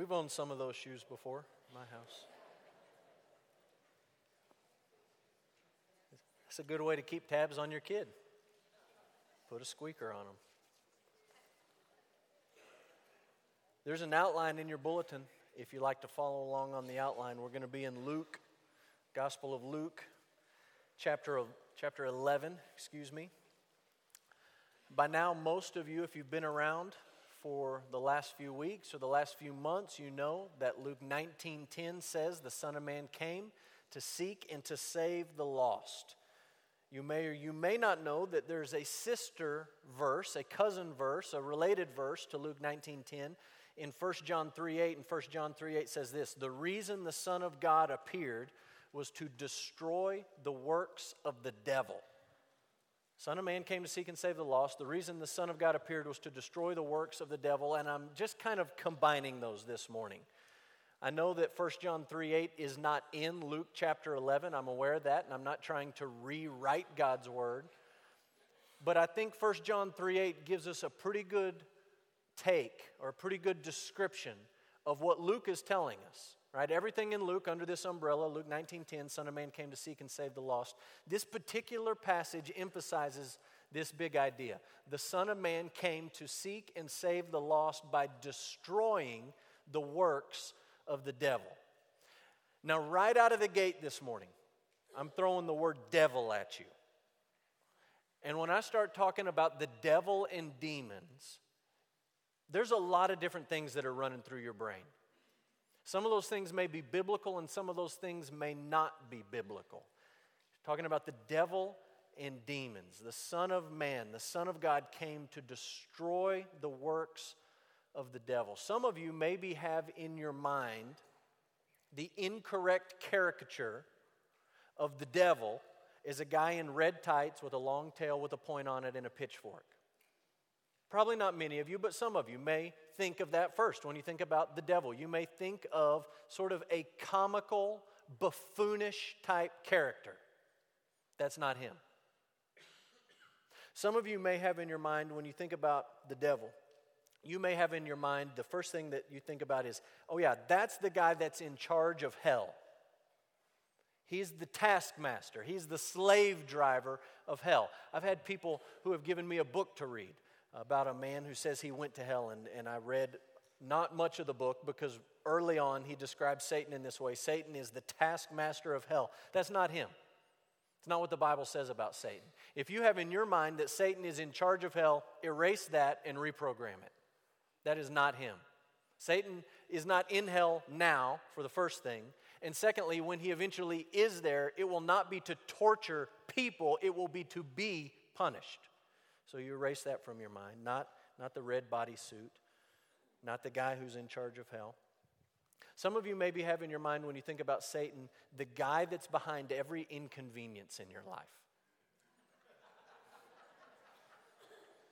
We've owned some of those shoes before, my house. It's a good way to keep tabs on your kid. Put a squeaker on them. There's an outline in your bulletin if you like to follow along on the outline. We're going to be in Luke, Gospel of Luke, chapter, of, chapter 11, excuse me. By now, most of you, if you've been around for the last few weeks or the last few months, you know that Luke 19:10 says the Son of Man came to seek and to save the lost. You may or you may not know that there's a sister verse, a cousin verse, a related verse to Luke 19:10 in 1 John 3:8 and 1 John 3:8 says this, "The reason the Son of God appeared was to destroy the works of the devil." Son of Man came to seek and save the lost. The reason the Son of God appeared was to destroy the works of the devil, and I'm just kind of combining those this morning. I know that 1 John 3 8 is not in Luke chapter 11. I'm aware of that, and I'm not trying to rewrite God's word. But I think 1 John 3 8 gives us a pretty good take or a pretty good description of what Luke is telling us right? Everything in luke under this umbrella luke 19.10 son of man came to seek and save the lost. This particular passage emphasizes this big idea. The son of man came to seek and save the lost by destroying the works of the devil. Now right out of the gate this morning i'm throwing the word devil at you. And when i start talking about the devil and demons there's a lot of different things that are running through your brain some of those things may be biblical, and some of those things may not be biblical. Talking about the devil and demons. The Son of Man, the Son of God, came to destroy the works of the devil. Some of you maybe have in your mind the incorrect caricature of the devil as a guy in red tights with a long tail with a point on it and a pitchfork. Probably not many of you, but some of you may think of that first when you think about the devil. You may think of sort of a comical, buffoonish type character. That's not him. Some of you may have in your mind, when you think about the devil, you may have in your mind the first thing that you think about is, oh, yeah, that's the guy that's in charge of hell. He's the taskmaster, he's the slave driver of hell. I've had people who have given me a book to read about a man who says he went to hell, and, and I read not much of the book because early on he describes Satan in this way Satan is the taskmaster of hell. That's not him. It's not what the Bible says about Satan. If you have in your mind that Satan is in charge of hell, erase that and reprogram it. That is not him. Satan is not in hell now, for the first thing. And secondly, when he eventually is there, it will not be to torture people, it will be to be punished. So you erase that from your mind. Not, not the red bodysuit, not the guy who's in charge of hell. Some of you maybe have in your mind when you think about Satan, the guy that's behind every inconvenience in your life.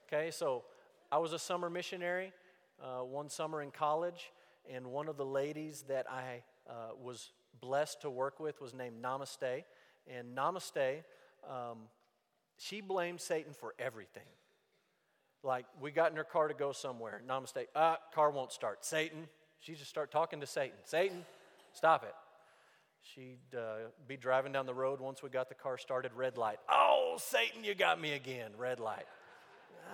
Okay, so I was a summer missionary uh, one summer in college, and one of the ladies that I uh, was blessed to work with was named Namaste. And Namaste um, she blamed Satan for everything. Like, we got in her car to go somewhere. Namaste. Ah, car won't start. Satan. She just start talking to Satan. Satan, stop it. She'd uh, be driving down the road once we got the car started, red light. Oh, Satan, you got me again, red light.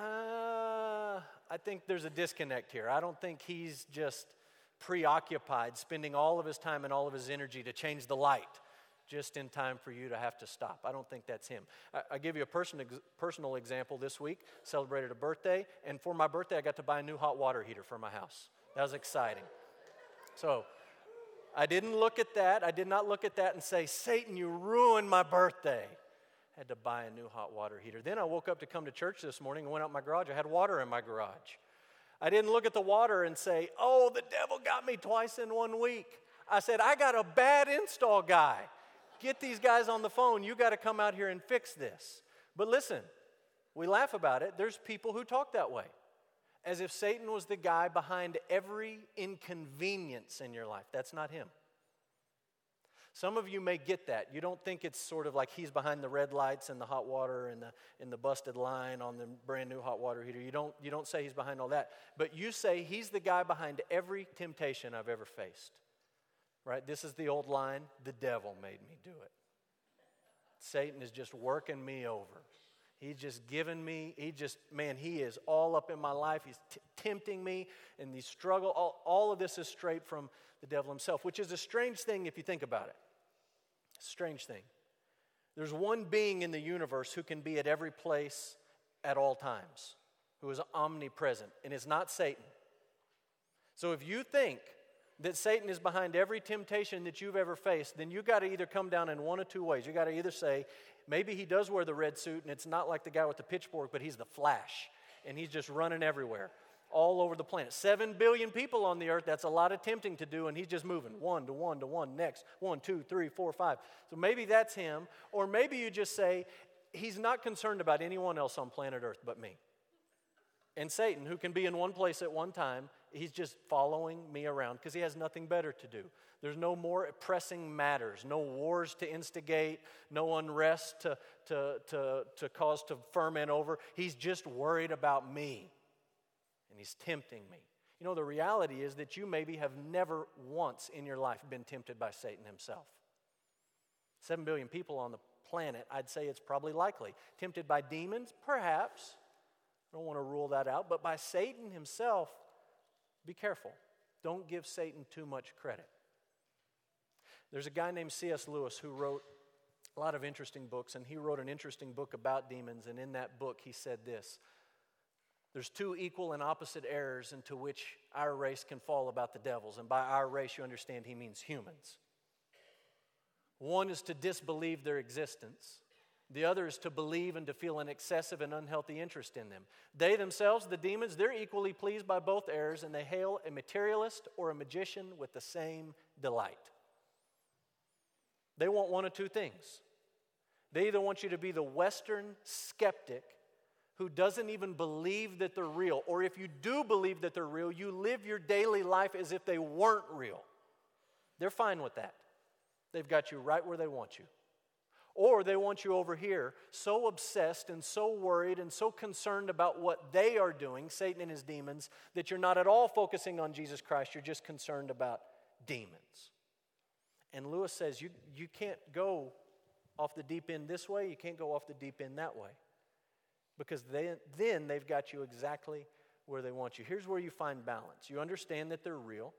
Uh, I think there's a disconnect here. I don't think he's just preoccupied, spending all of his time and all of his energy to change the light just in time for you to have to stop. I don't think that's him. I, I give you a person, personal example this week. Celebrated a birthday, and for my birthday, I got to buy a new hot water heater for my house. That was exciting. So I didn't look at that. I did not look at that and say, Satan, you ruined my birthday. I had to buy a new hot water heater. Then I woke up to come to church this morning and went out my garage. I had water in my garage. I didn't look at the water and say, Oh, the devil got me twice in one week. I said, I got a bad install guy get these guys on the phone. You got to come out here and fix this. But listen, we laugh about it. There's people who talk that way, as if Satan was the guy behind every inconvenience in your life. That's not him. Some of you may get that. You don't think it's sort of like he's behind the red lights and the hot water and the, and the busted line on the brand new hot water heater. You don't, you don't say he's behind all that. But you say he's the guy behind every temptation I've ever faced. Right? This is the old line the devil made me do it. Satan is just working me over. He's just giving me, he just, man, he is all up in my life. He's t- tempting me, and the struggle, all, all of this is straight from the devil himself, which is a strange thing if you think about it. Strange thing. There's one being in the universe who can be at every place at all times, who is omnipresent, and it's not Satan. So if you think that Satan is behind every temptation that you've ever faced, then you've got to either come down in one of two ways. You've got to either say, maybe he does wear the red suit and it's not like the guy with the pitchfork, but he's the flash and he's just running everywhere all over the planet. Seven billion people on the earth, that's a lot of tempting to do, and he's just moving one to one to one, next, one, two, three, four, five. So maybe that's him, or maybe you just say, he's not concerned about anyone else on planet earth but me. And Satan, who can be in one place at one time, he's just following me around because he has nothing better to do. There's no more pressing matters, no wars to instigate, no unrest to, to, to, to cause to ferment over. He's just worried about me and he's tempting me. You know, the reality is that you maybe have never once in your life been tempted by Satan himself. Seven billion people on the planet, I'd say it's probably likely. Tempted by demons? Perhaps. I don't want to rule that out. But by Satan himself, be careful. Don't give Satan too much credit. There's a guy named C.S. Lewis who wrote a lot of interesting books, and he wrote an interesting book about demons. And in that book, he said this there's two equal and opposite errors into which our race can fall about the devils. And by our race, you understand he means humans. One is to disbelieve their existence, the other is to believe and to feel an excessive and unhealthy interest in them. They themselves, the demons, they're equally pleased by both errors, and they hail a materialist or a magician with the same delight. They want one of two things. They either want you to be the Western skeptic who doesn't even believe that they're real, or if you do believe that they're real, you live your daily life as if they weren't real. They're fine with that. They've got you right where they want you. Or they want you over here, so obsessed and so worried and so concerned about what they are doing, Satan and his demons, that you're not at all focusing on Jesus Christ. You're just concerned about demons. And Lewis says you, you can't go off the deep end this way, you can't go off the deep end that way because they, then they've got you exactly where they want you. Here's where you find balance you understand that they're real,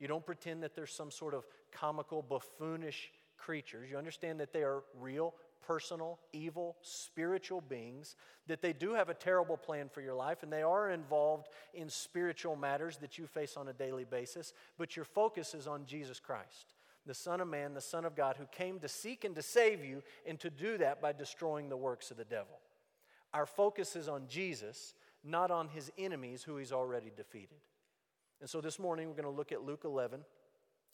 you don't pretend that they're some sort of comical, buffoonish creatures. You understand that they are real, personal, evil, spiritual beings, that they do have a terrible plan for your life, and they are involved in spiritual matters that you face on a daily basis, but your focus is on Jesus Christ. The Son of Man, the Son of God, who came to seek and to save you, and to do that by destroying the works of the devil. Our focus is on Jesus, not on his enemies who he's already defeated. And so this morning we're going to look at Luke 11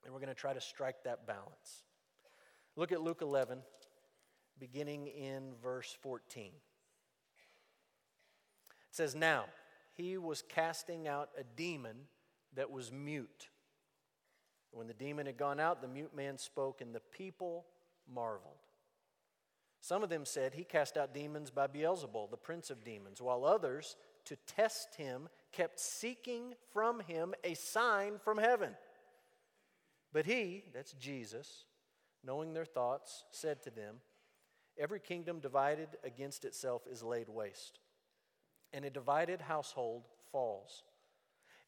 and we're going to try to strike that balance. Look at Luke 11, beginning in verse 14. It says, Now he was casting out a demon that was mute. When the demon had gone out, the mute man spoke, and the people marveled. Some of them said he cast out demons by Beelzebul, the prince of demons, while others, to test him, kept seeking from him a sign from heaven. But he, that's Jesus, knowing their thoughts, said to them, Every kingdom divided against itself is laid waste, and a divided household falls.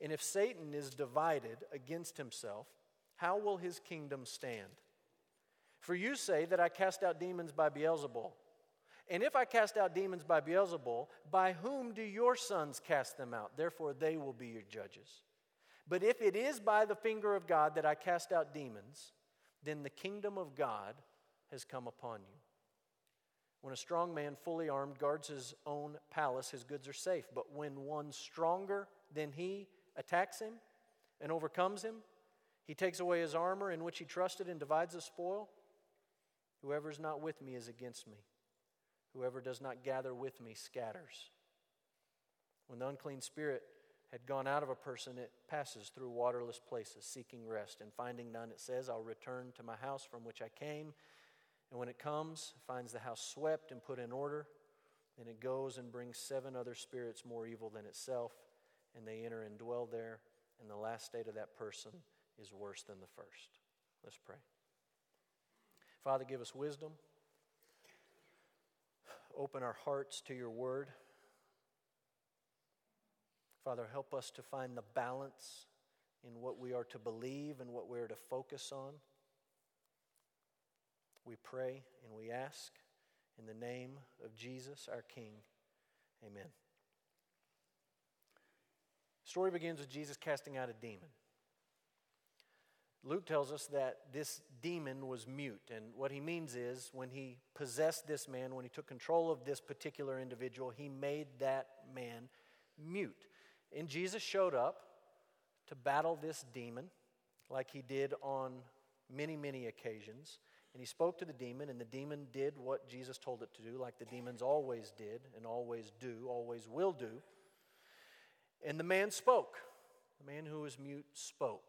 And if Satan is divided against himself, how will his kingdom stand? For you say that I cast out demons by Beelzebul. And if I cast out demons by Beelzebul, by whom do your sons cast them out? Therefore, they will be your judges. But if it is by the finger of God that I cast out demons, then the kingdom of God has come upon you. When a strong man, fully armed, guards his own palace, his goods are safe. But when one stronger than he attacks him and overcomes him, he takes away his armor in which he trusted and divides the spoil. Whoever is not with me is against me. Whoever does not gather with me scatters. When the unclean spirit had gone out of a person, it passes through waterless places, seeking rest. And finding none, it says, I'll return to my house from which I came. And when it comes, finds the house swept and put in order. And it goes and brings seven other spirits more evil than itself, and they enter and dwell there. And the last state of that person is worse than the first. Let's pray. Father, give us wisdom. Open our hearts to your word. Father, help us to find the balance in what we are to believe and what we are to focus on. We pray and we ask in the name of Jesus, our King. Amen. The story begins with Jesus casting out a demon. Luke tells us that this demon was mute. And what he means is when he possessed this man, when he took control of this particular individual, he made that man mute. And Jesus showed up to battle this demon like he did on many, many occasions. And he spoke to the demon, and the demon did what Jesus told it to do, like the demons always did and always do, always will do. And the man spoke. The man who was mute spoke.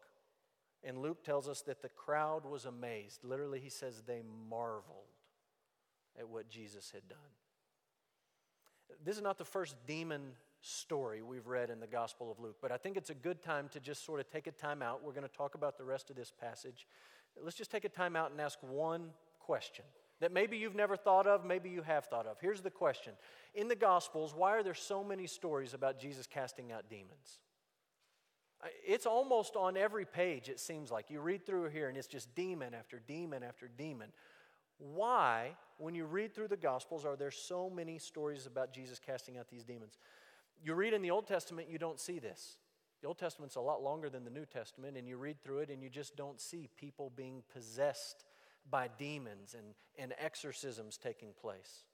And Luke tells us that the crowd was amazed. Literally, he says they marveled at what Jesus had done. This is not the first demon story we've read in the Gospel of Luke, but I think it's a good time to just sort of take a time out. We're going to talk about the rest of this passage. Let's just take a time out and ask one question that maybe you've never thought of, maybe you have thought of. Here's the question In the Gospels, why are there so many stories about Jesus casting out demons? It's almost on every page, it seems like. You read through here and it's just demon after demon after demon. Why, when you read through the Gospels, are there so many stories about Jesus casting out these demons? You read in the Old Testament, you don't see this. The Old Testament's a lot longer than the New Testament, and you read through it and you just don't see people being possessed by demons and, and exorcisms taking place.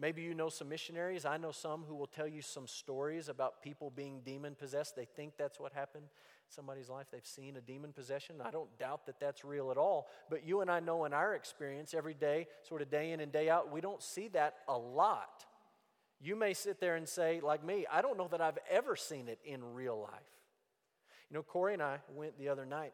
Maybe you know some missionaries. I know some who will tell you some stories about people being demon possessed. They think that's what happened in somebody's life. They've seen a demon possession. I don't doubt that that's real at all. But you and I know in our experience every day, sort of day in and day out, we don't see that a lot. You may sit there and say, like me, I don't know that I've ever seen it in real life. You know, Corey and I went the other night.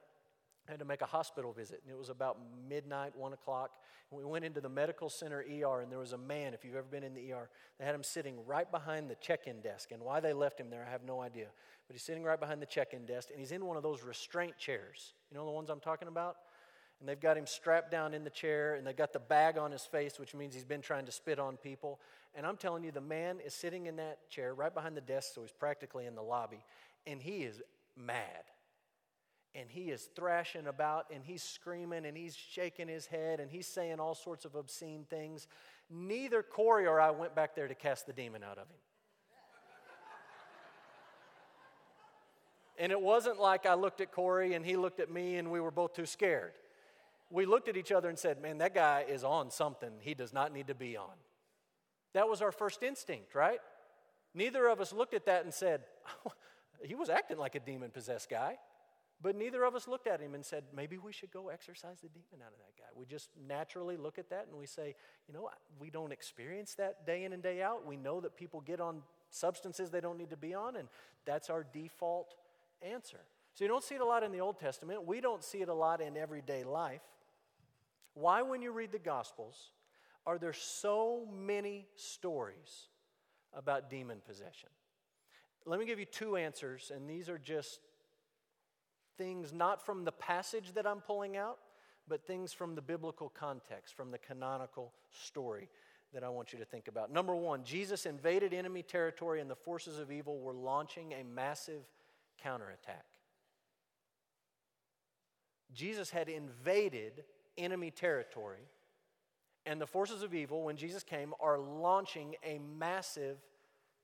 I had to make a hospital visit, and it was about midnight, one o'clock. And we went into the medical center ER, and there was a man, if you've ever been in the ER, they had him sitting right behind the check in desk. And why they left him there, I have no idea. But he's sitting right behind the check in desk, and he's in one of those restraint chairs. You know the ones I'm talking about? And they've got him strapped down in the chair, and they've got the bag on his face, which means he's been trying to spit on people. And I'm telling you, the man is sitting in that chair right behind the desk, so he's practically in the lobby, and he is mad. And he is thrashing about, and he's screaming, and he's shaking his head, and he's saying all sorts of obscene things. Neither Corey or I went back there to cast the demon out of him. And it wasn't like I looked at Corey and he looked at me and we were both too scared. We looked at each other and said, Man, that guy is on something he does not need to be on. That was our first instinct, right? Neither of us looked at that and said, he was acting like a demon possessed guy. But neither of us looked at him and said, maybe we should go exorcise the demon out of that guy. We just naturally look at that and we say, you know, we don't experience that day in and day out. We know that people get on substances they don't need to be on, and that's our default answer. So you don't see it a lot in the Old Testament. We don't see it a lot in everyday life. Why, when you read the Gospels, are there so many stories about demon possession? Let me give you two answers, and these are just things not from the passage that I'm pulling out, but things from the biblical context, from the canonical story that I want you to think about. Number one, Jesus invaded enemy territory, and the forces of evil were launching a massive counterattack. Jesus had invaded enemy territory, and the forces of evil, when Jesus came, are launching a massive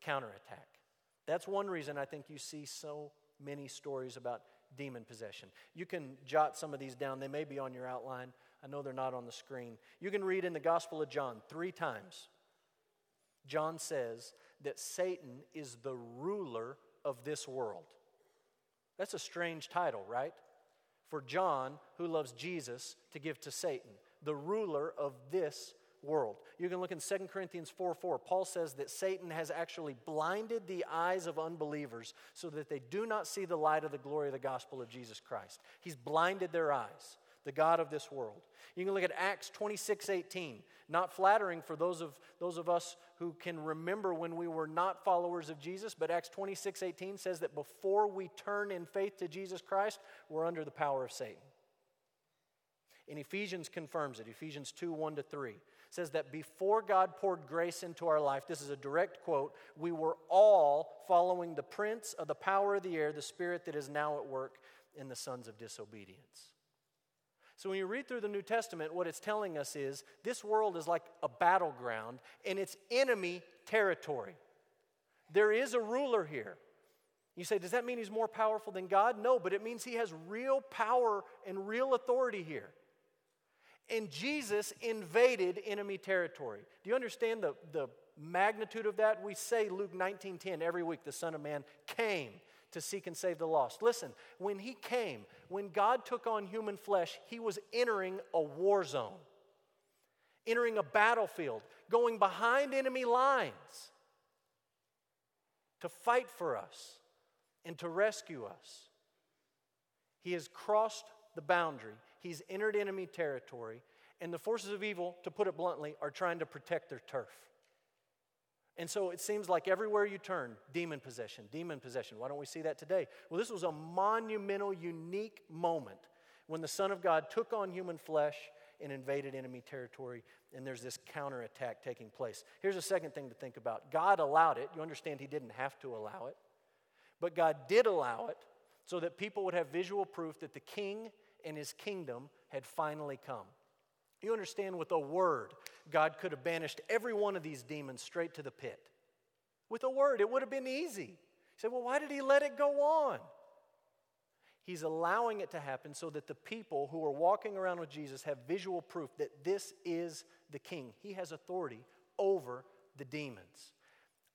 counterattack. That's one reason I think you see so many stories about demon possession. You can jot some of these down, they may be on your outline. I know they're not on the screen. You can read in the Gospel of John three times. John says that Satan is the ruler of this world. That's a strange title, right? For John, who loves Jesus, to give to Satan, the ruler of this world. You can look in 2 Corinthians 4 4. Paul says that Satan has actually blinded the eyes of unbelievers so that they do not see the light of the glory of the gospel of Jesus Christ. He's blinded their eyes, the God of this world. You can look at Acts 26 18. Not flattering for those of, those of us who can remember when we were not followers of Jesus, but Acts 26 18 says that before we turn in faith to Jesus Christ, we're under the power of Satan. And Ephesians confirms it. Ephesians 2 1 to 3 says that before God poured grace into our life, this is a direct quote, we were all following the prince of the power of the air, the spirit that is now at work in the sons of disobedience. So when you read through the New Testament, what it's telling us is this world is like a battleground and it's enemy territory. There is a ruler here. You say, does that mean he's more powerful than God? No, but it means he has real power and real authority here and Jesus invaded enemy territory. Do you understand the, the magnitude of that? We say Luke 19:10 every week, the Son of Man came to seek and save the lost. Listen, when he came, when God took on human flesh, he was entering a war zone, entering a battlefield, going behind enemy lines to fight for us and to rescue us. He has crossed the boundary. He's entered enemy territory, and the forces of evil, to put it bluntly, are trying to protect their turf. And so it seems like everywhere you turn, demon possession, demon possession. Why don't we see that today? Well, this was a monumental, unique moment when the Son of God took on human flesh and invaded enemy territory, and there's this counterattack taking place. Here's a second thing to think about God allowed it. You understand He didn't have to allow it, but God did allow it so that people would have visual proof that the king and his kingdom had finally come. You understand, with a word, God could have banished every one of these demons straight to the pit. With a word, it would have been easy. You say, well, why did he let it go on? He's allowing it to happen so that the people who are walking around with Jesus have visual proof that this is the king. He has authority over the demons.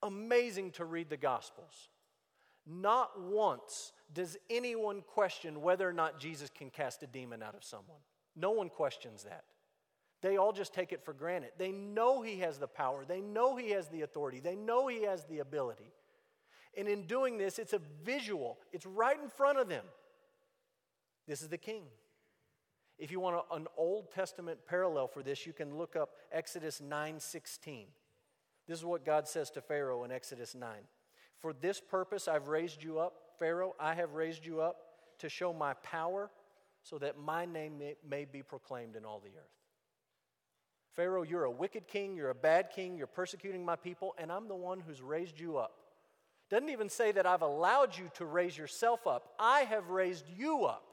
Amazing to read the Gospels. Not once does anyone question whether or not Jesus can cast a demon out of someone. No one questions that. They all just take it for granted. They know he has the power, they know he has the authority, they know he has the ability. And in doing this, it's a visual, it's right in front of them. This is the king. If you want a, an Old Testament parallel for this, you can look up Exodus 9:16. This is what God says to Pharaoh in Exodus 9. For this purpose I've raised you up, Pharaoh, I have raised you up to show my power so that my name may, may be proclaimed in all the earth. Pharaoh, you're a wicked king, you're a bad king, you're persecuting my people, and I'm the one who's raised you up. Doesn't even say that I've allowed you to raise yourself up. I have raised you up.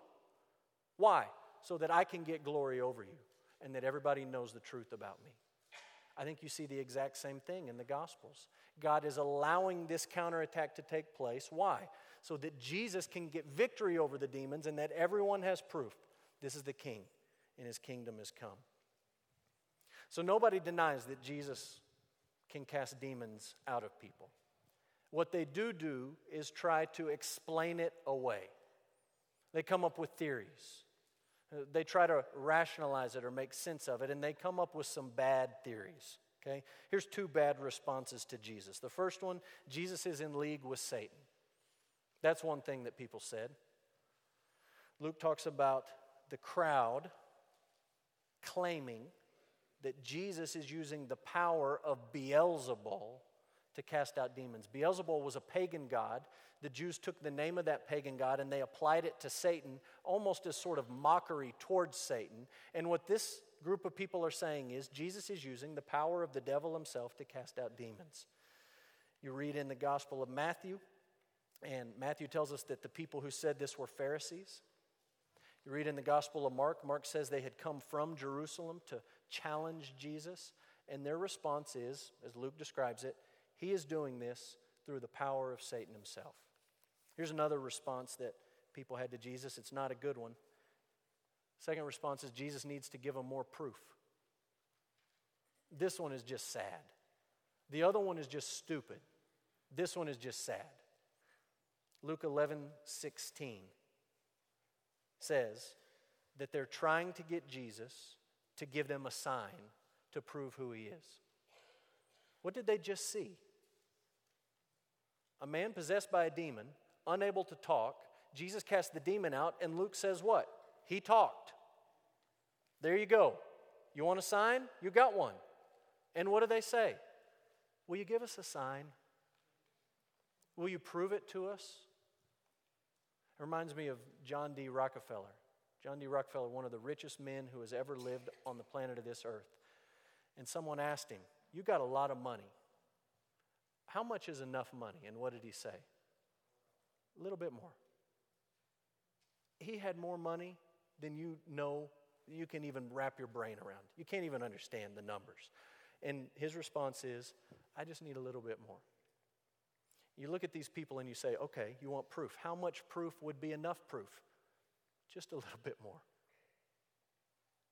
Why? So that I can get glory over you and that everybody knows the truth about me. I think you see the exact same thing in the Gospels. God is allowing this counterattack to take place. Why? So that Jesus can get victory over the demons and that everyone has proof this is the King and his kingdom has come. So nobody denies that Jesus can cast demons out of people. What they do do is try to explain it away. They come up with theories. They try to rationalize it or make sense of it, and they come up with some bad theories. Okay? Here's two bad responses to Jesus. The first one Jesus is in league with Satan. That's one thing that people said. Luke talks about the crowd claiming that Jesus is using the power of Beelzebul to cast out demons. Beelzebul was a pagan god. The Jews took the name of that pagan god and they applied it to Satan almost as sort of mockery towards Satan. And what this group of people are saying is Jesus is using the power of the devil himself to cast out demons. You read in the Gospel of Matthew, and Matthew tells us that the people who said this were Pharisees. You read in the Gospel of Mark, Mark says they had come from Jerusalem to challenge Jesus, and their response is, as Luke describes it, he is doing this through the power of Satan himself. Here's another response that people had to Jesus. It's not a good one. Second response is Jesus needs to give them more proof. This one is just sad. The other one is just stupid. This one is just sad. Luke 11, 16 says that they're trying to get Jesus to give them a sign to prove who he is. What did they just see? A man possessed by a demon, unable to talk. Jesus cast the demon out, and Luke says what? He talked. There you go. You want a sign? You got one. And what do they say? Will you give us a sign? Will you prove it to us? It reminds me of John D. Rockefeller. John D. Rockefeller, one of the richest men who has ever lived on the planet of this earth. And someone asked him, You got a lot of money. How much is enough money? And what did he say? A little bit more. He had more money than you know, you can even wrap your brain around. You can't even understand the numbers. And his response is, I just need a little bit more. You look at these people and you say, okay, you want proof. How much proof would be enough proof? Just a little bit more.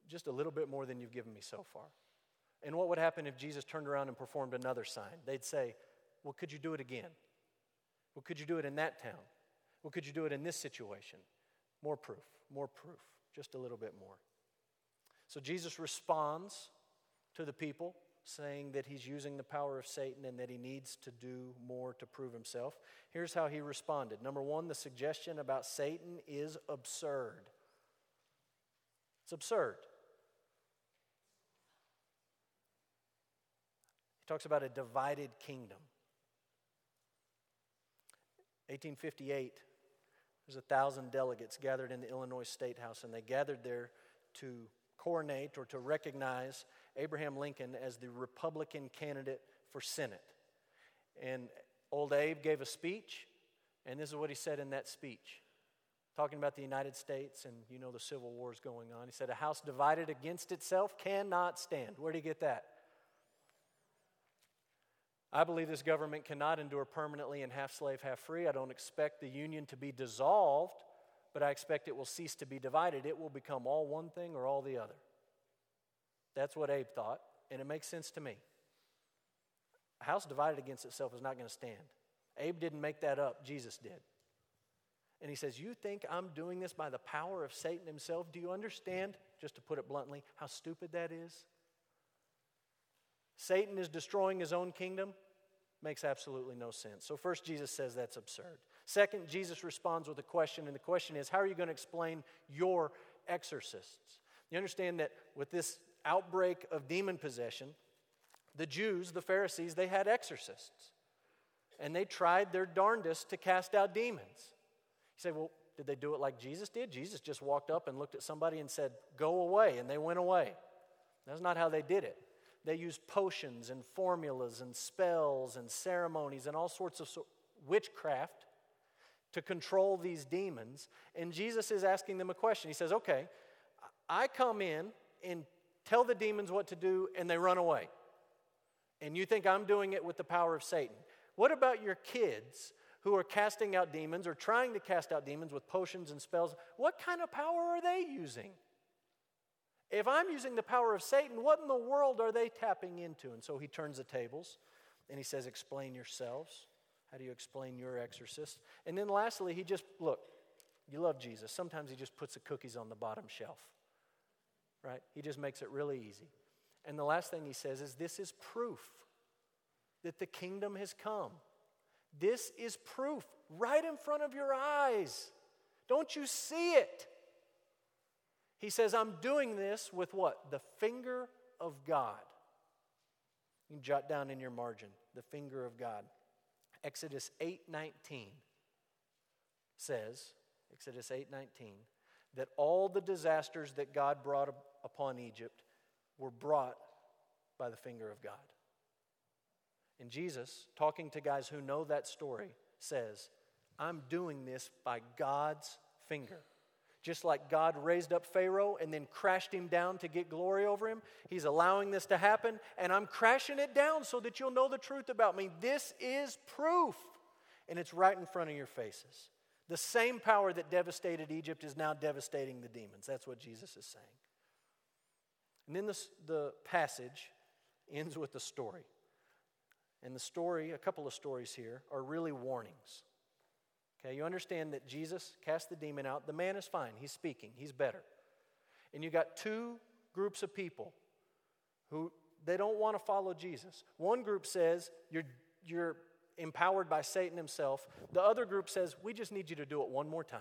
Just a little bit more than you've given me so far. And what would happen if Jesus turned around and performed another sign? They'd say, well, could you do it again? Well, could you do it in that town? Well, could you do it in this situation? More proof, more proof, just a little bit more. So Jesus responds to the people saying that he's using the power of Satan and that he needs to do more to prove himself. Here's how he responded. Number one, the suggestion about Satan is absurd. It's absurd. He talks about a divided kingdom. 1858, there's a thousand delegates gathered in the Illinois State House, and they gathered there to coronate or to recognize Abraham Lincoln as the Republican candidate for Senate. And old Abe gave a speech, and this is what he said in that speech. Talking about the United States and you know the Civil War is going on. He said, A house divided against itself cannot stand. Where did he get that? I believe this government cannot endure permanently in half slave, half free. I don't expect the union to be dissolved, but I expect it will cease to be divided. It will become all one thing or all the other. That's what Abe thought, and it makes sense to me. A house divided against itself is not going to stand. Abe didn't make that up, Jesus did. And he says, You think I'm doing this by the power of Satan himself? Do you understand, just to put it bluntly, how stupid that is? Satan is destroying his own kingdom? Makes absolutely no sense. So, first, Jesus says that's absurd. Second, Jesus responds with a question, and the question is, How are you going to explain your exorcists? You understand that with this outbreak of demon possession, the Jews, the Pharisees, they had exorcists. And they tried their darndest to cast out demons. You say, well, did they do it like Jesus did? Jesus just walked up and looked at somebody and said, Go away, and they went away. That's not how they did it. They used potions and formulas and spells and ceremonies and all sorts of so- witchcraft to control these demons. And Jesus is asking them a question. He says, Okay, I come in and tell the demons what to do, and they run away. And you think I'm doing it with the power of Satan. What about your kids who are casting out demons or trying to cast out demons with potions and spells? What kind of power are they using? If I'm using the power of Satan, what in the world are they tapping into? And so he turns the tables and he says, Explain yourselves. How do you explain your exorcist? And then lastly, he just, look, you love Jesus. Sometimes he just puts the cookies on the bottom shelf right? He just makes it really easy. And the last thing he says is this is proof that the kingdom has come. This is proof right in front of your eyes. Don't you see it? He says, I'm doing this with what? The finger of God. You can jot down in your margin, the finger of God. Exodus 8:19 says, Exodus 8:19, that all the disasters that God brought upon Egypt were brought by the finger of God. And Jesus, talking to guys who know that story, says, I'm doing this by God's finger. Just like God raised up Pharaoh and then crashed him down to get glory over him, He's allowing this to happen, and I'm crashing it down so that you'll know the truth about me. This is proof, and it's right in front of your faces. The same power that devastated Egypt is now devastating the demons. That's what Jesus is saying. And then this, the passage ends with a story. And the story, a couple of stories here, are really warnings. Okay, you understand that Jesus cast the demon out. The man is fine, he's speaking, he's better. And you got two groups of people who they don't want to follow Jesus. One group says you're, you're empowered by Satan himself. The other group says we just need you to do it one more time.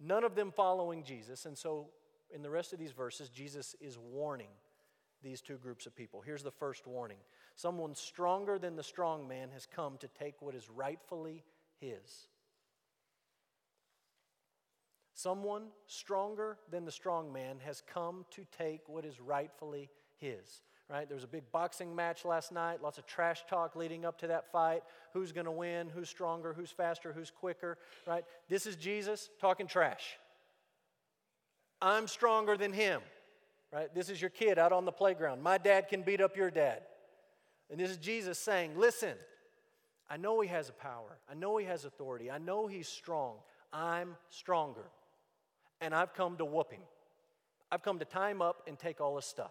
None of them following Jesus. And so, in the rest of these verses, Jesus is warning these two groups of people. Here's the first warning Someone stronger than the strong man has come to take what is rightfully his. Someone stronger than the strong man has come to take what is rightfully his. Right? There was a big boxing match last night, lots of trash talk leading up to that fight. Who's going to win? Who's stronger? Who's faster? Who's quicker? Right? This is Jesus talking trash. I'm stronger than him. Right? This is your kid out on the playground. My dad can beat up your dad. And this is Jesus saying, Listen, I know he has a power. I know he has authority. I know he's strong. I'm stronger. And I've come to whoop him. I've come to tie him up and take all his stuff.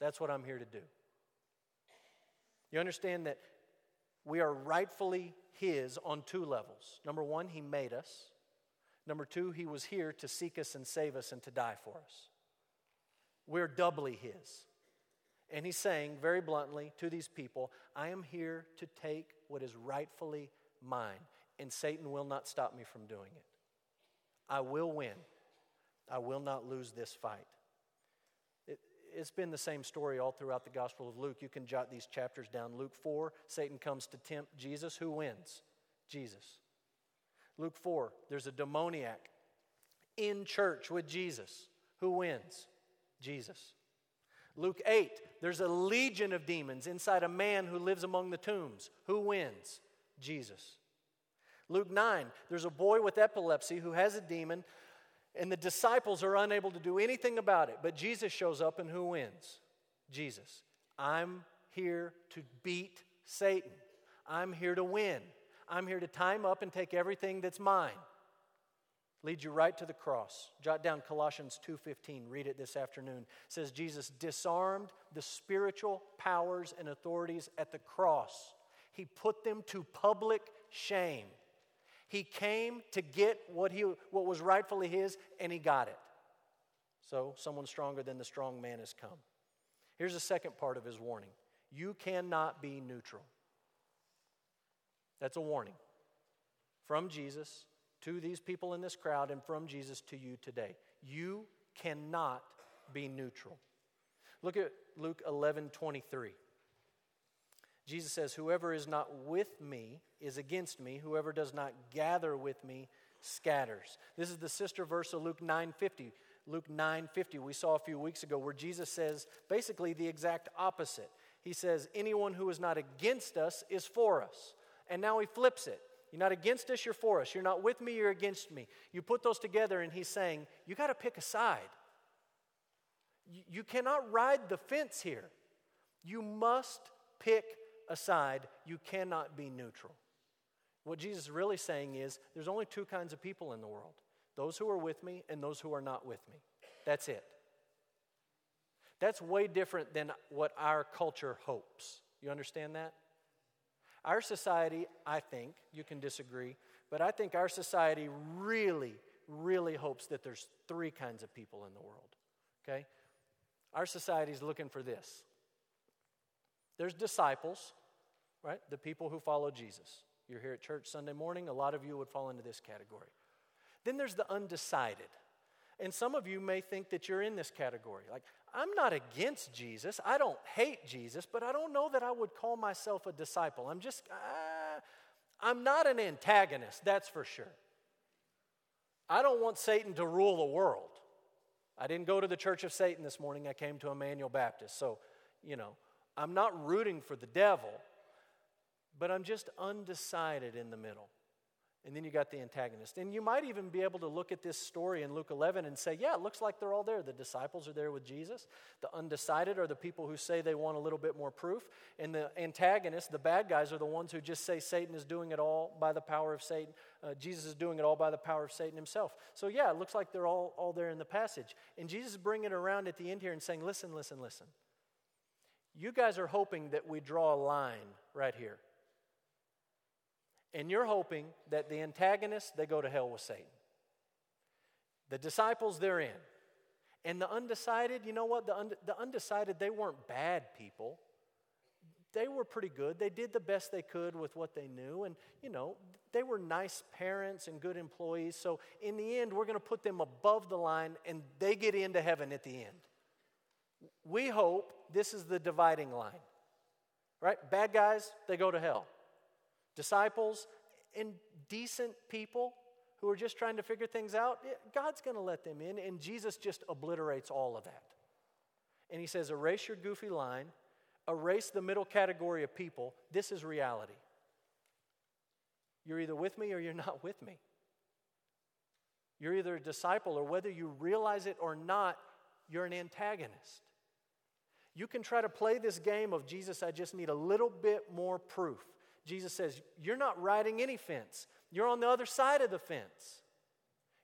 That's what I'm here to do. You understand that we are rightfully his on two levels. Number one, he made us. Number two, he was here to seek us and save us and to die for us. We're doubly his. And he's saying very bluntly to these people, I am here to take what is rightfully mine, and Satan will not stop me from doing it. I will win. I will not lose this fight. It, has been the same story all throughout the Gospel of Luke. You can jot these chapters down. Luke 4, Satan comes to tempt Jesus. Who wins? Jesus. Luke 4, there's a demoniac in church with Jesus. Who wins? Jesus. Luke 8, there's a legion of demons inside a man who lives among the tombs. Who wins? Jesus. Luke 9, there's a boy with epilepsy who has a demon, and the disciples are unable to do anything about it. But Jesus shows up, and who wins? Jesus. I'm here to beat Satan. I'm here to win. I'm here to time up and take everything that's mine Lead you right to the cross. Jot down Colossians 2:15. Read it this afternoon. It says Jesus disarmed the spiritual powers and authorities at the cross. He put them to public shame. He came to get what, he, what was rightfully his, and he got it. So, someone stronger than the strong man has come. Here's the second part of his warning you cannot be neutral. That's a warning from Jesus to these people in this crowd and from Jesus to you today. You cannot be neutral. Look at Luke 11 23. Jesus says, Whoever is not with me is against me. Whoever does not gather with me scatters. This is the sister verse of Luke 9:50. Luke 9:50 we saw a few weeks ago where Jesus says basically the exact opposite. He says anyone who is not against us is for us. And now he flips it. You're not against us, you're for us. You're not with me, you're against me. You put those together, and he's saying, You got to pick a side. You, cannot ride the fence here. You must pick a side. You cannot be neutral. What Jesus is really saying is there's only two kinds of people in the world those who are with me and those who are not with me. That's it. That's way different than what our culture hopes. You understand that? Our society, I think, you can disagree, but I think our society really, really hopes that there's three kinds of people in the world. Okay? Our society is looking for this. There's disciples, right? The people who follow Jesus. You're here at church Sunday morning, a lot of you would fall into this category. Then there's the undecided. And some of you may think that you're in this category. Like, I'm not against Jesus. I don't hate Jesus, but I don't know that I would call myself a disciple. I'm just, uh, I'm not an antagonist, that's for sure. I don't want Satan to rule the world. I didn't go to the Church of Satan this morning, I came to Emmanuel Baptist. So, you know, I'm not rooting for the devil, but I'm just undecided in the middle. And then you got the antagonist. And you might even be able to look at this story in Luke 11 and say, yeah, it looks like they're all there. The disciples are there with Jesus. The undecided are the people who say they want a little bit more proof. And the antagonists, the bad guys, are the ones who just say Satan is doing it all by the power of Satan. Uh, Jesus is doing it all by the power of Satan himself. So, yeah, it looks like they're all, all there in the passage. And Jesus is bringing it around at the end here and saying, listen, listen, listen. You guys are hoping that we draw a line right here. And you're hoping that the antagonists, they go to hell with Satan. The disciples, they're in. And the undecided, you know what? The, un- the undecided, they weren't bad people. They were pretty good. They did the best they could with what they knew. And, you know, they were nice parents and good employees. So, in the end, we're going to put them above the line and they get into heaven at the end. We hope this is the dividing line, right? Bad guys, they go to hell. Disciples and decent people who are just trying to figure things out, God's going to let them in, and Jesus just obliterates all of that. And he says, Erase your goofy line, erase the middle category of people. This is reality. You're either with me or you're not with me. You're either a disciple, or whether you realize it or not, you're an antagonist. You can try to play this game of Jesus, I just need a little bit more proof. Jesus says, You're not riding any fence, you're on the other side of the fence.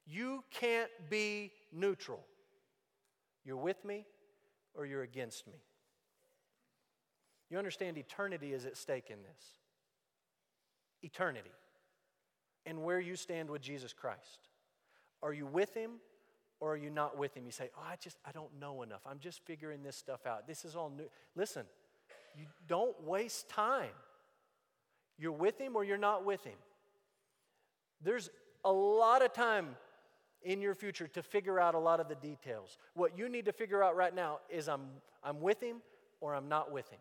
You can't be neutral. You're with me or you're against me. You understand eternity is at stake in this. Eternity. And where you stand with Jesus Christ. Are you with him or are you not with him? You say, Oh, I just, I don't know enough. I'm just figuring this stuff out. This is all new. Listen, you don't waste time. You're with him or you're not with him. There's a lot of time in your future to figure out a lot of the details. What you need to figure out right now is I'm, I'm with him or I'm not with him.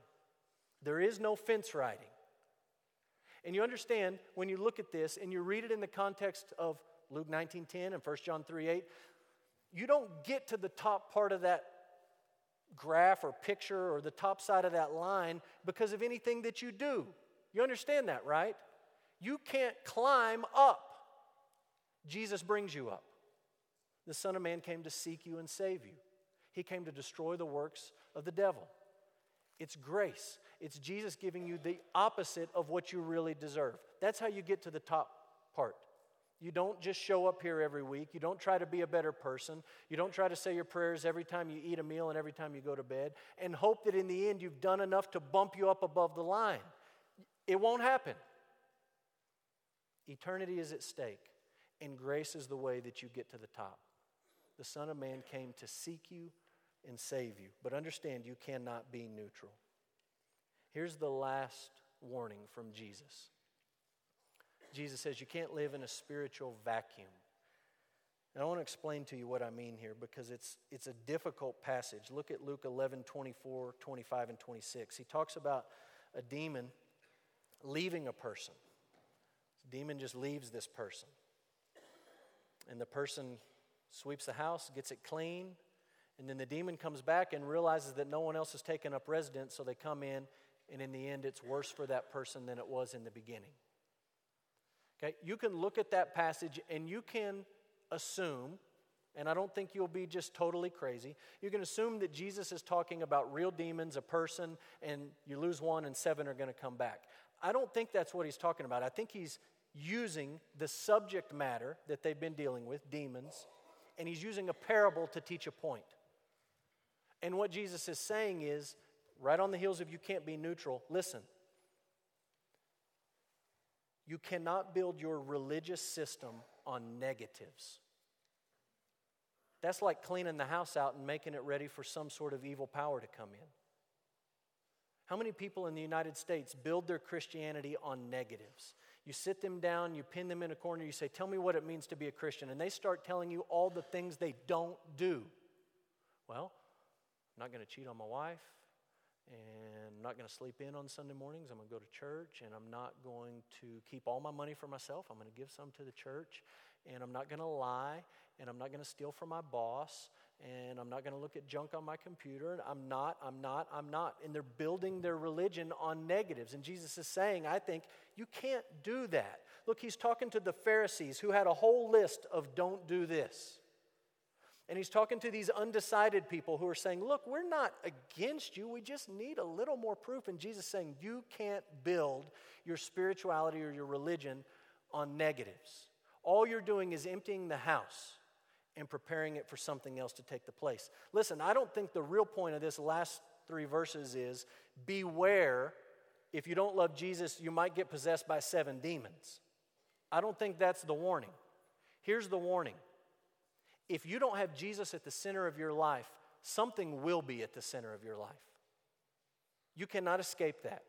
There is no fence riding. And you understand when you look at this and you read it in the context of Luke 19:10 and 1 John 3:8, you don't get to the top part of that graph or picture or the top side of that line because of anything that you do. You understand that, right? You can't climb up. Jesus brings you up. The Son of Man came to seek you and save you. He came to destroy the works of the devil. It's grace. It's Jesus giving you the opposite of what you really deserve. That's how you get to the top part. You don't just show up here every week. You don't try to be a better person. You don't try to say your prayers every time you eat a meal and every time you go to bed and hope that in the end you've done enough to bump you up above the line. It won't happen. Eternity is at stake, and grace is the way that you get to the top. The Son of Man came to seek you and save you. But understand, you cannot be neutral. Here's the last warning from Jesus Jesus says, You can't live in a spiritual vacuum. And I want to explain to you what I mean here because it's, it's a difficult passage. Look at Luke 11, 24, 25, and 26. He talks about a demon leaving a person. The demon just leaves this person. And the person sweeps the house, gets it clean, and then the demon comes back and realizes that no one else has taken up residence, so they come in, and in the end, it's worse for that person than it was in the beginning. Okay, you can look at that passage and you can assume, and I don't think you'll be just totally crazy, you can assume that Jesus is talking about real demons, a person, and you lose one and seven are going to come back. I don't think that's what he's talking about. I think he's using the subject matter that they've been dealing with, demons, and he's using a parable to teach a point. And what Jesus is saying is, right on the heels of you can't be neutral, listen. You cannot build your religious system on negatives. That's like cleaning the house out and making it ready for some sort of evil power to come in. How many people in the United States build their Christianity on negatives? You sit them down, you pin them in a corner, you say, Tell me what it means to be a Christian. And they start telling you all the things they don't do. Well, I'm not going to cheat on my wife, and I'm not going to sleep in on Sunday mornings. I'm going to go to church, and I'm not going to keep all my money for myself. I'm going to give some to the church, and I'm not going to lie, and I'm not going to steal from my boss, and I'm not going to look at junk on my computer. And I'm not, I'm not, I'm not. And they're building their religion on negatives. And Jesus is saying, I think, you can't do that. Look, he's talking to the Pharisees who had a whole list of don't do this. And he's talking to these undecided people who are saying, Look, we're not against you. We just need a little more proof. And Jesus saying, You can't build your spirituality or your religion on negatives. All you're doing is emptying the house and preparing it for something else to take the place. Listen, I don't think the real point of this last three verses is beware if you don't love Jesus, you might get possessed by seven demons. I don't think that's the warning. Here's the warning If you don't have Jesus at the center of your life, something will be at the center of your life. You cannot escape that.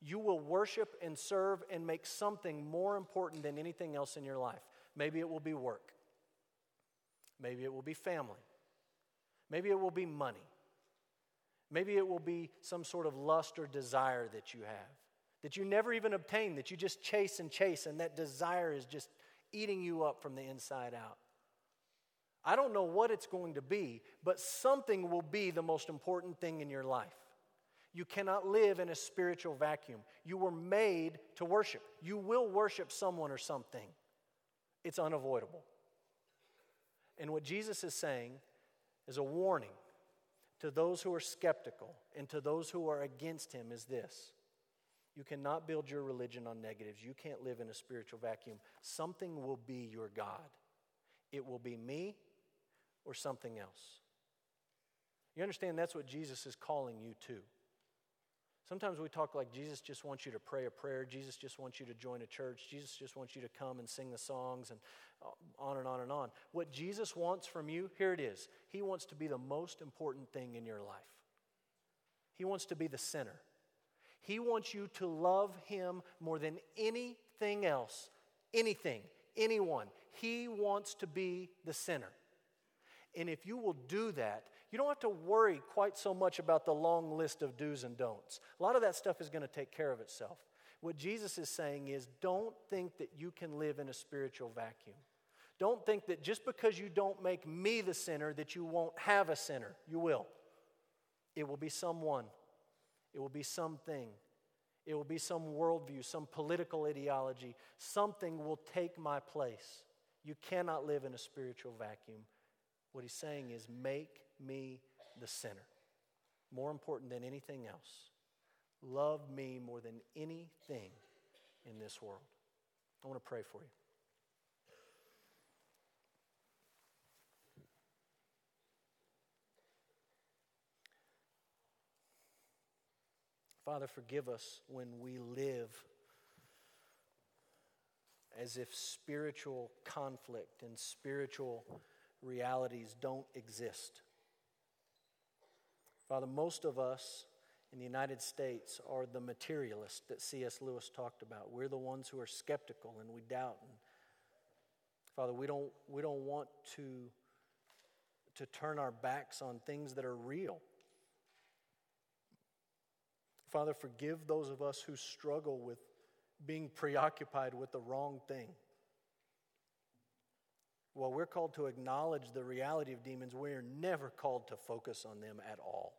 You will worship and serve and make something more important than anything else in your life. Maybe it will be work. Maybe it will be family. Maybe it will be money. Maybe it will be some sort of lust or desire that you have that you never even obtain, that you just chase and chase, and that desire is just eating you up from the inside out. I don't know what it's going to be, but something will be the most important thing in your life. You cannot live in a spiritual vacuum. You were made to worship. You will worship someone or something. It's unavoidable. And what Jesus is saying is a warning to those who are skeptical and to those who are against him is this you cannot build your religion on negatives. You can't live in a spiritual vacuum. Something will be your God. It will be me or something else. You understand that's what Jesus is calling you to. Sometimes we talk like Jesus just wants you to pray a prayer, Jesus just wants you to join a church, Jesus just wants you to come and sing the songs, and uh, on and on and on. What Jesus wants from you, here it is. He wants to be the most important thing in your life, He wants to be the center. He wants you to love Him more than anything else, anything, anyone. He wants to be the center. And if you will do that, you don't have to worry quite so much about the long list of do's and don'ts. A lot of that stuff is going to take care of itself. What Jesus is saying is don't think that you can live in a spiritual vacuum. Don't think that just because you don't make me the sinner, that you won't have a sinner. You will. It will be someone it will be something. It will be some worldview, some political ideology. Something will take my place. You cannot live in a spiritual vacuum. What he's saying is, make me the center. More important than anything else. Love me more than anything in this world. I want to pray for you. Father, forgive us when we live as if spiritual conflict and spiritual realities don't exist. Father, most of us in the United States are the materialists that C.S. Lewis talked about. We're the ones who are skeptical and we doubt. And Father, we don't, we don't want to, to turn our backs on things that are real. Father, forgive those of us who struggle with being preoccupied with the wrong thing. Well, we're called to acknowledge the reality of demons. We are never called to focus on them at all.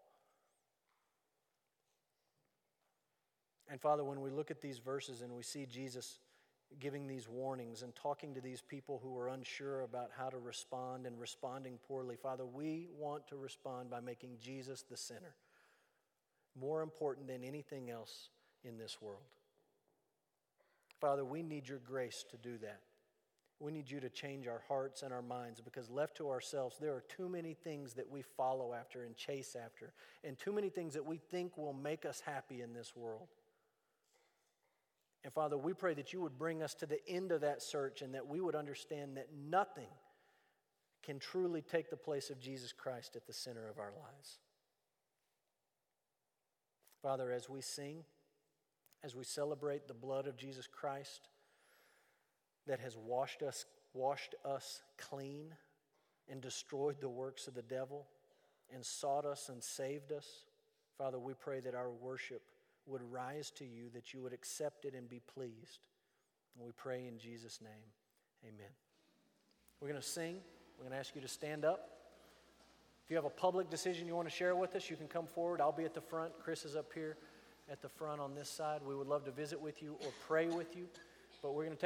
And Father, when we look at these verses and we see Jesus giving these warnings and talking to these people who are unsure about how to respond and responding poorly, Father, we want to respond by making Jesus the center more important than anything else in this world. Father, we need your grace to do that. We need you to change our hearts and our minds because, left to ourselves, there are too many things that we follow after and chase after, and too many things that we think will make us happy in this world. And Father, we pray that you would bring us to the end of that search and that we would understand that nothing can truly take the place of Jesus Christ at the center of our lives. Father, as we sing, as we celebrate the blood of Jesus Christ that has washed us, washed us clean and destroyed the works of the devil and sought us and saved us, Father, we pray that our worship would rise to you, that you would accept it and be pleased. And we pray in Jesus' name. Amen. We're going to sing. We're going to ask you to stand up. If you have a public decision you want to share with us, you can come forward. I'll be at the front. Chris is up here at the front on this side. We would love to visit with you or pray with you. But we're going to take